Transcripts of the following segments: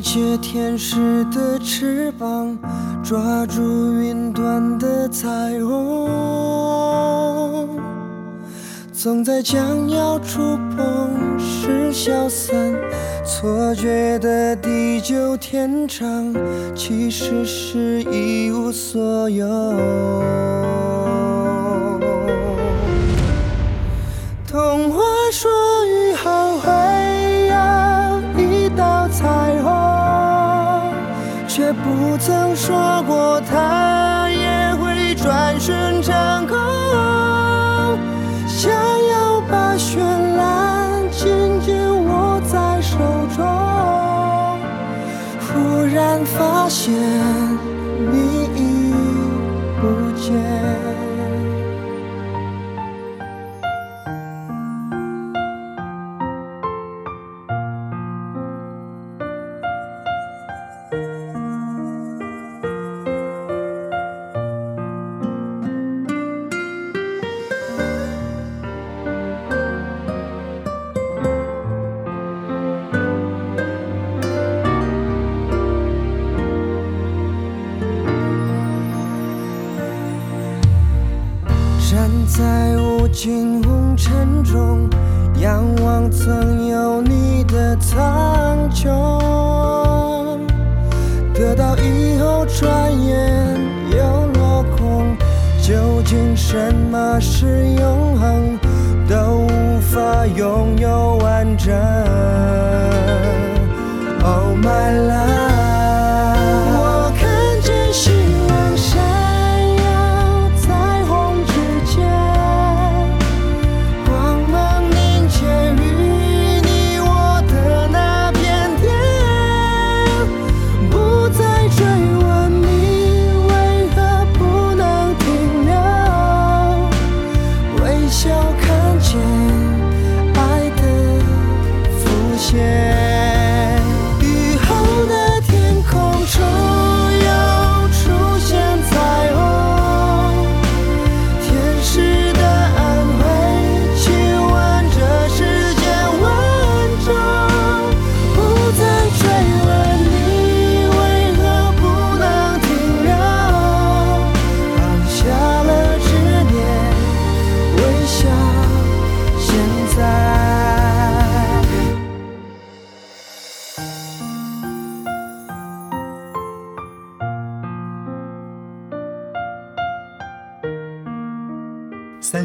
借天使的翅膀，抓住云端的彩虹。总在将要触碰时消散，错觉的地久天长，其实是一无所有。童话说说过它也会转瞬成空。想要把绚烂紧紧握在手中，忽然发现仰望曾有你的苍穹，得到以后转眼又落空。究竟什么是永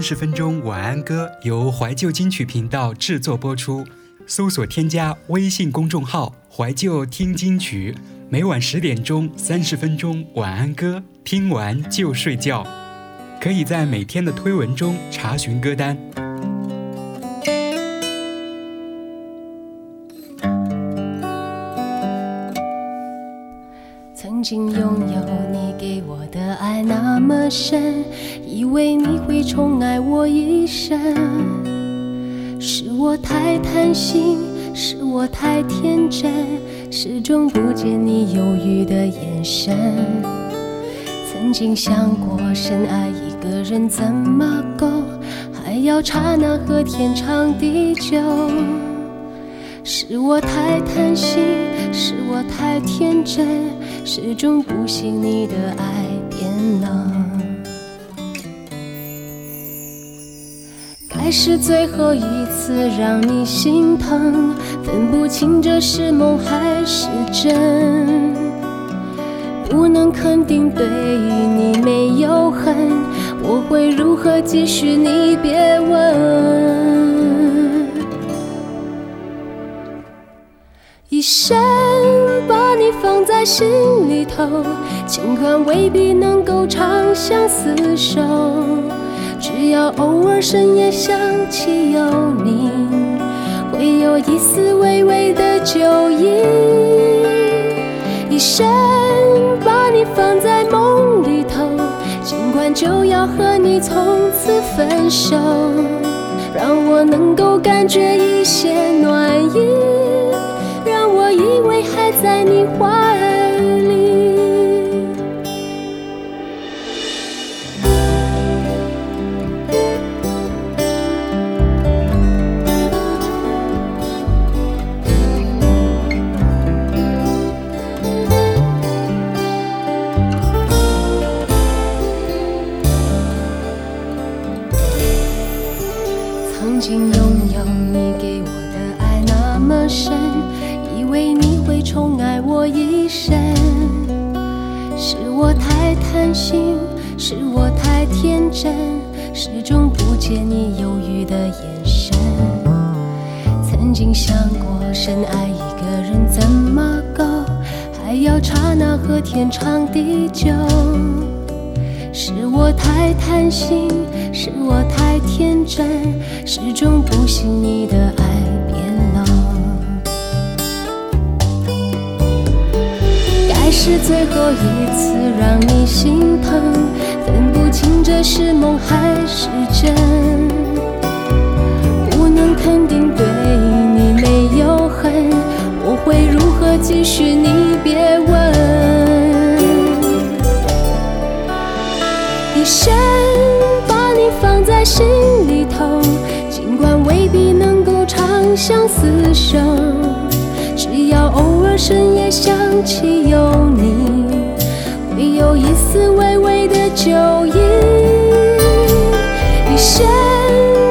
十分钟晚安歌由怀旧金曲频道制作播出，搜索添加微信公众号“怀旧听金曲”，每晚十点钟三十分钟晚安歌，听完就睡觉。可以在每天的推文中查询歌单。曾经拥有爱那么深，以为你会宠爱我一生。是我太贪心，是我太天真，始终不见你犹豫的眼神。曾经想过深爱一个人怎么够，还要刹那和天长地久。是我太贪心，是我太天真，始终不信你的爱冷。该是最后一次让你心疼，分不清这是梦还是真。不能肯定对你没有恨，我会如何继续？你别问。一生把你放在心里头，尽管未必能够长相厮守，只要偶尔深夜想起有你，会有一丝微微的酒意。一生把你放在梦里头，尽管就要和你从此分手，让我能够感觉一些暖意。为还在你怀天长地久。是我太贪心，是我太天真，始终不信你的爱变老。该是最后一次让你心疼，深夜想起有你，会有一丝微微的酒意。一生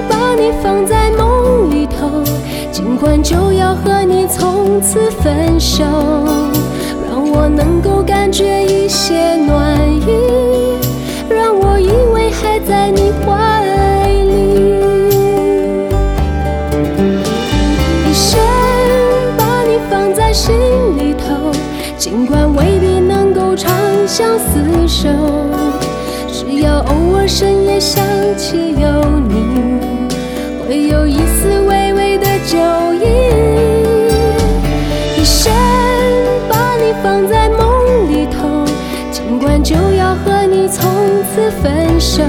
把你放在梦里头，尽管就要和你从此分手，让我能够感觉一些暖意。让我以为还在你怀相厮守，只要偶尔深夜想起有你，会有一丝微微的酒意。一生把你放在梦里头，尽管就要和你从此分手，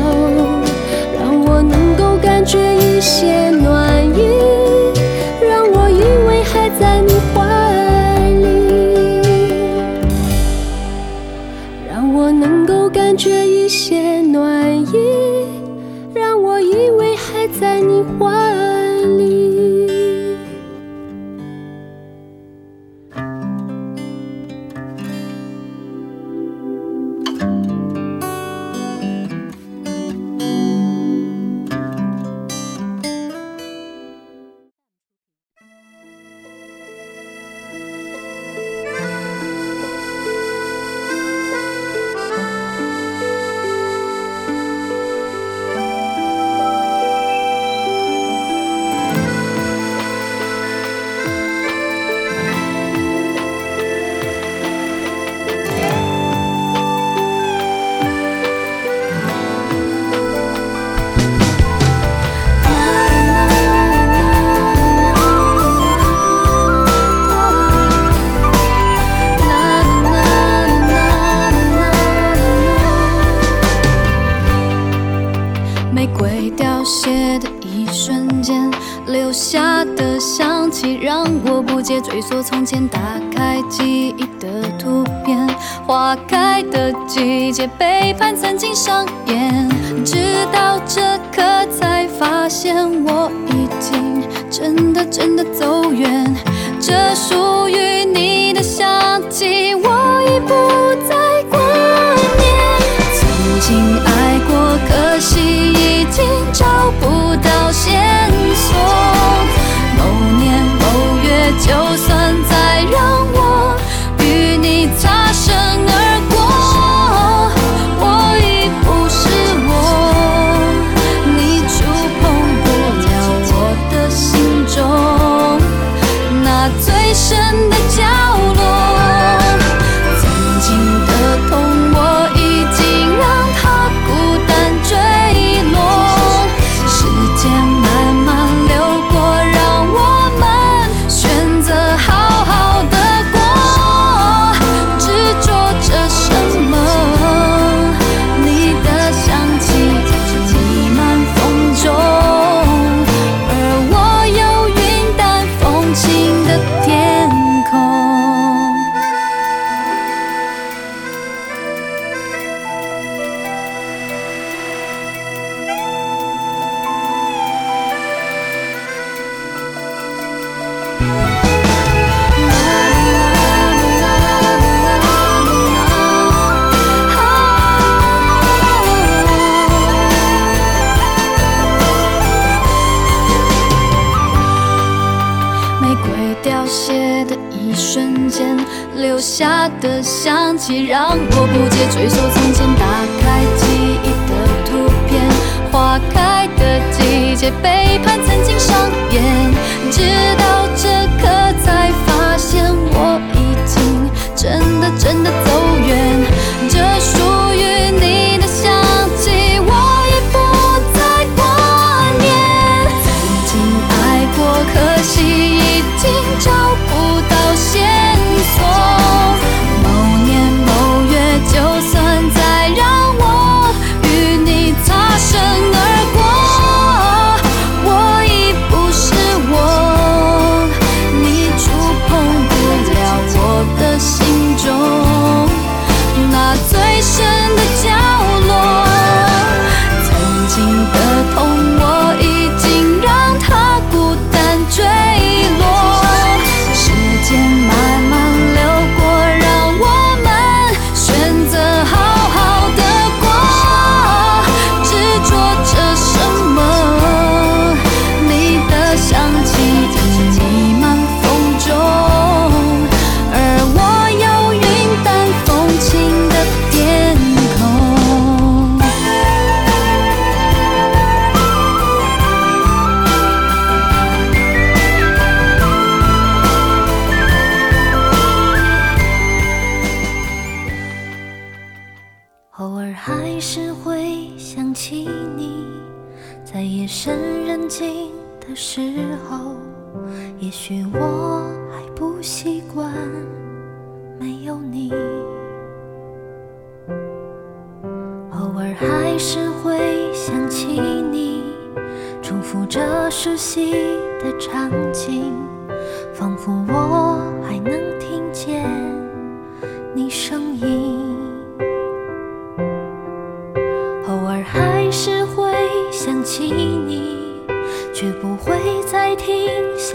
canción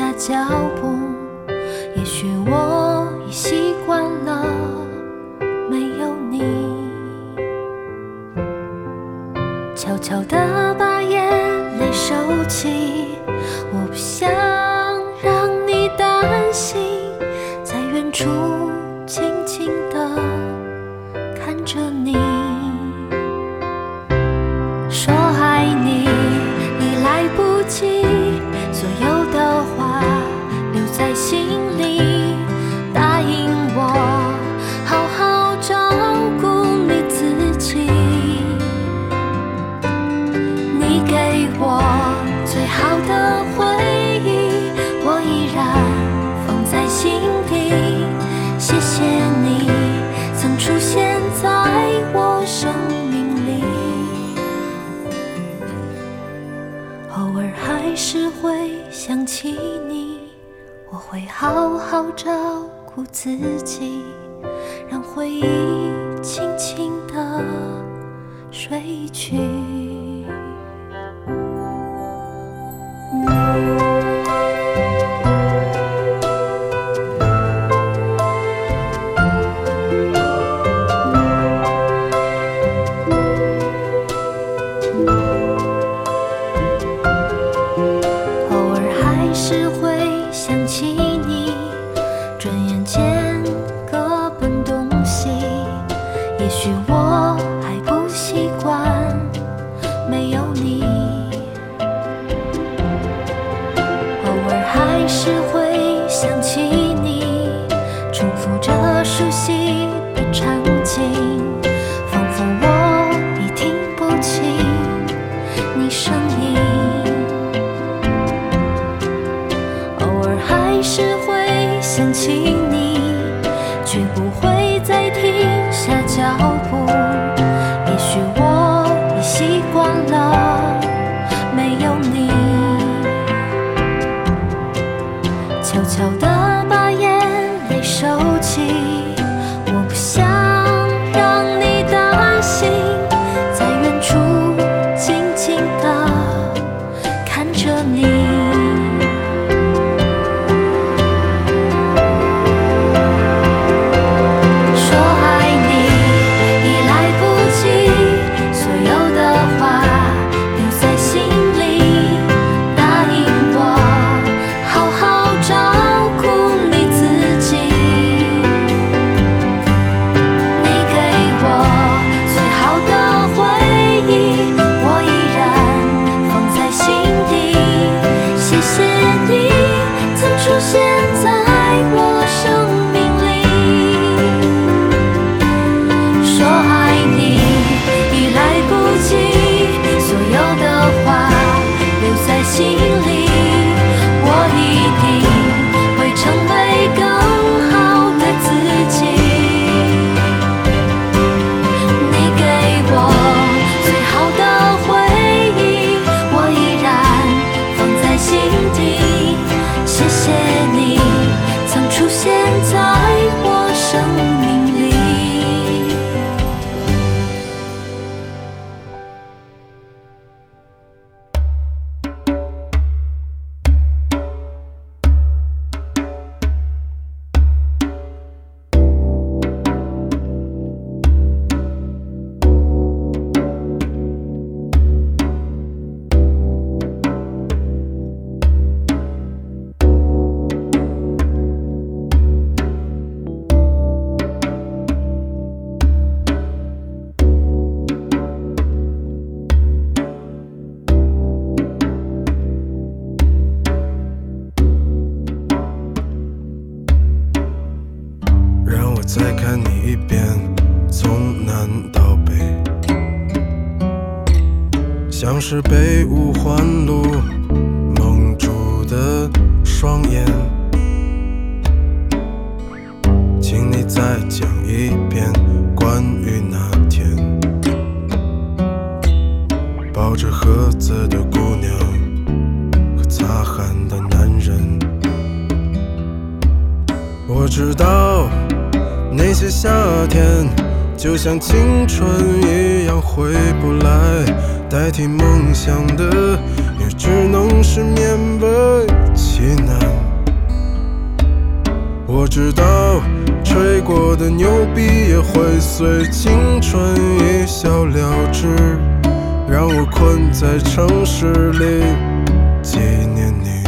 下脚步，也许我已习惯了没有你。悄悄的把眼泪收起，我不想让你担心，在远处。还是会想起你，我会好好照顾自己，让回忆轻轻的睡去。茶是被五环路蒙住的双眼。请你再讲一遍关于那天抱着盒子的姑娘和擦汗的男人。我知道那些夏天就像青春一样回不来，代替梦想的也只能是勉为其难。我知道吹过的牛逼也会随青春一笑了之，让我困在城市里纪念你。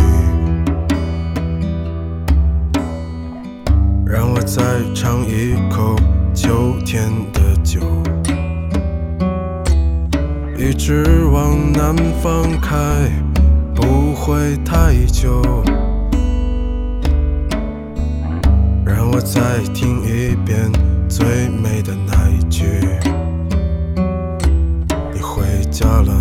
让我再尝一口秋天的酒，一直往南方开，不会太久。让我再听一遍最美的那一句：你回家了，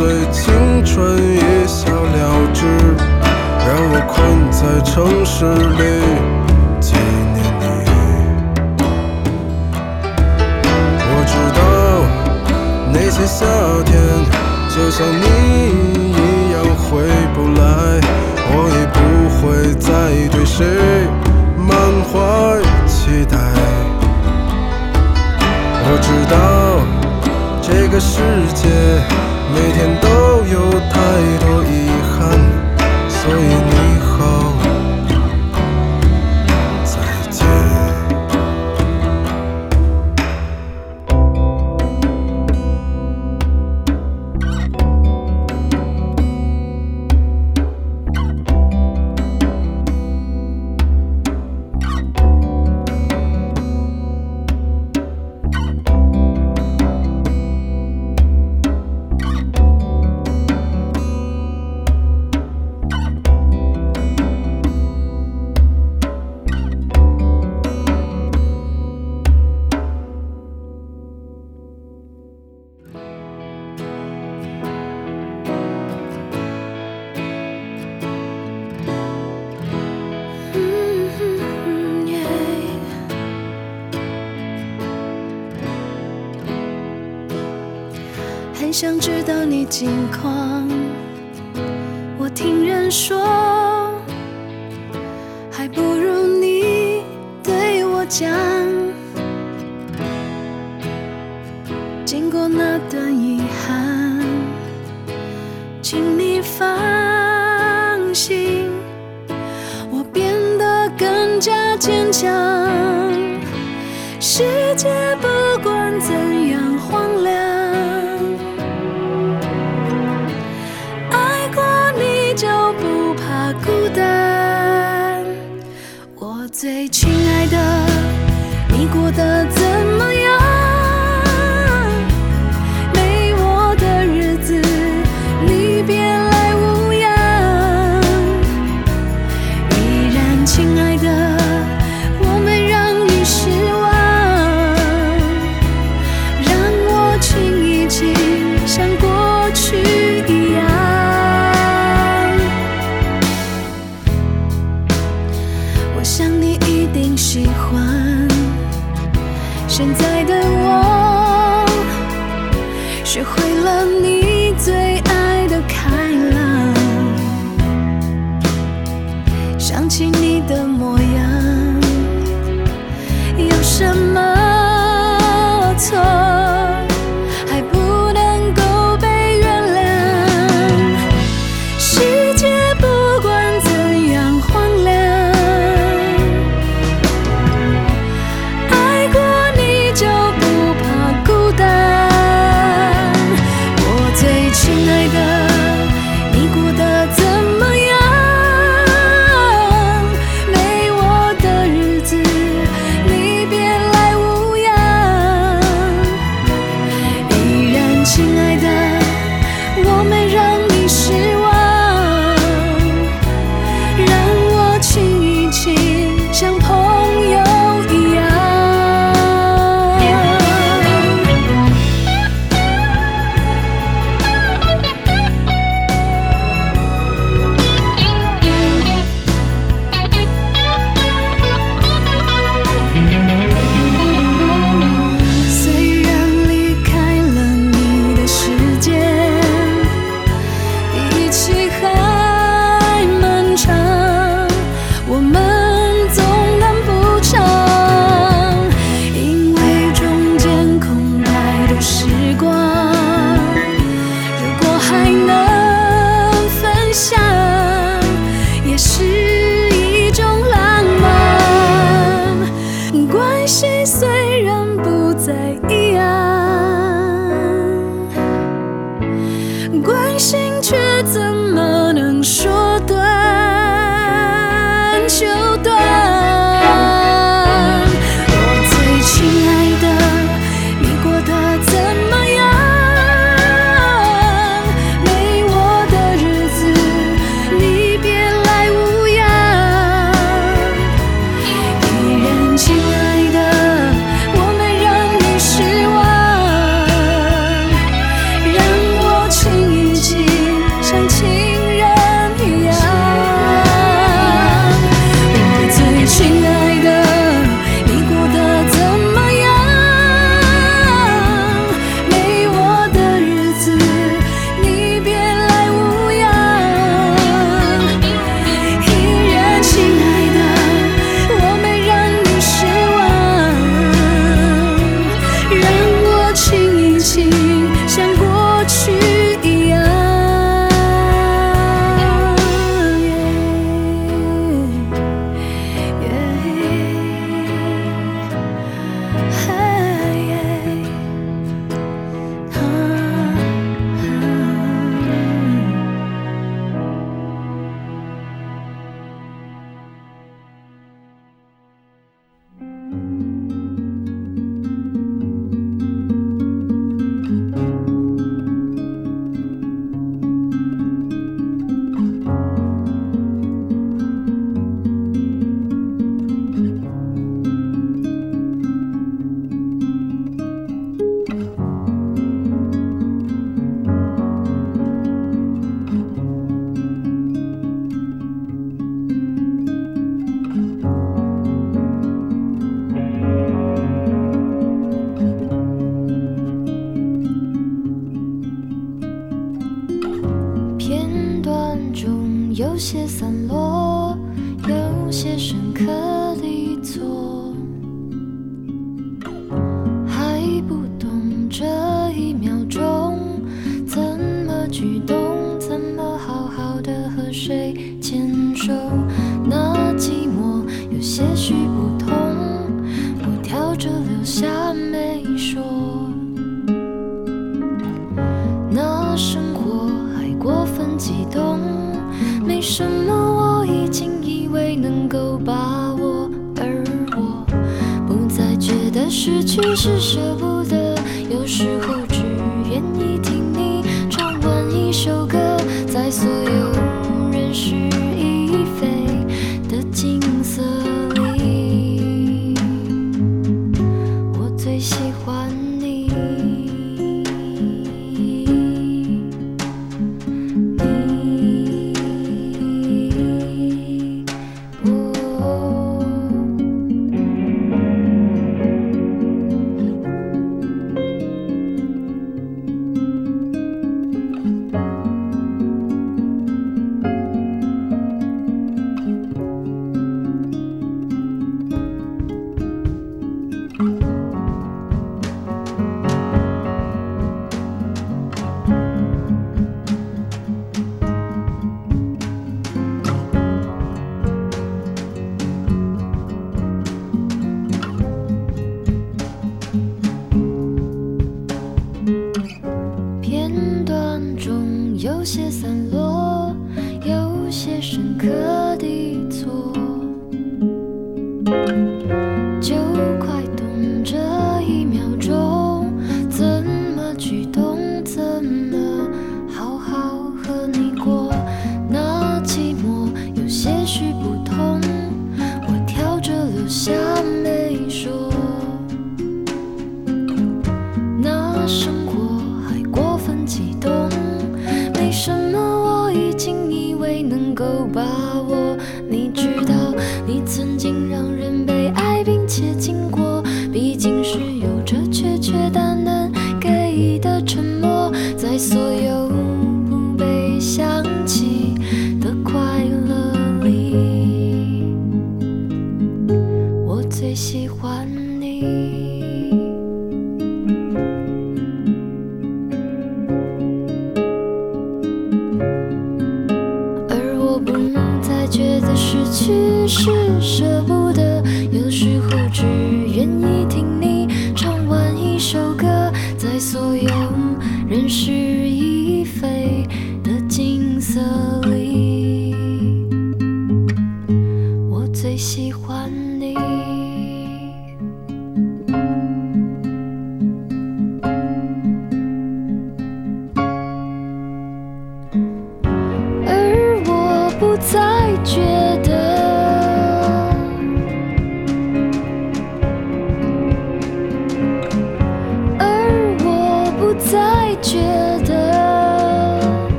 会随青春一笑了之，让我困在城市里纪念你。我知道那些夏天就像你一样回不来，我已不会再对谁满怀期待。我知道这个世界每天都有太多遗憾，所以知道你近况，我听人说，还不如你对我讲。经过那段遗憾，请你放心。我变得更加坚强。世界不管怎样荒凉，最亲爱的，你过得进你的模样。有些散落有些深刻。其实舍不得有时候只愿意听你唱完一首歌在所有失去是舍不得有时候只愿意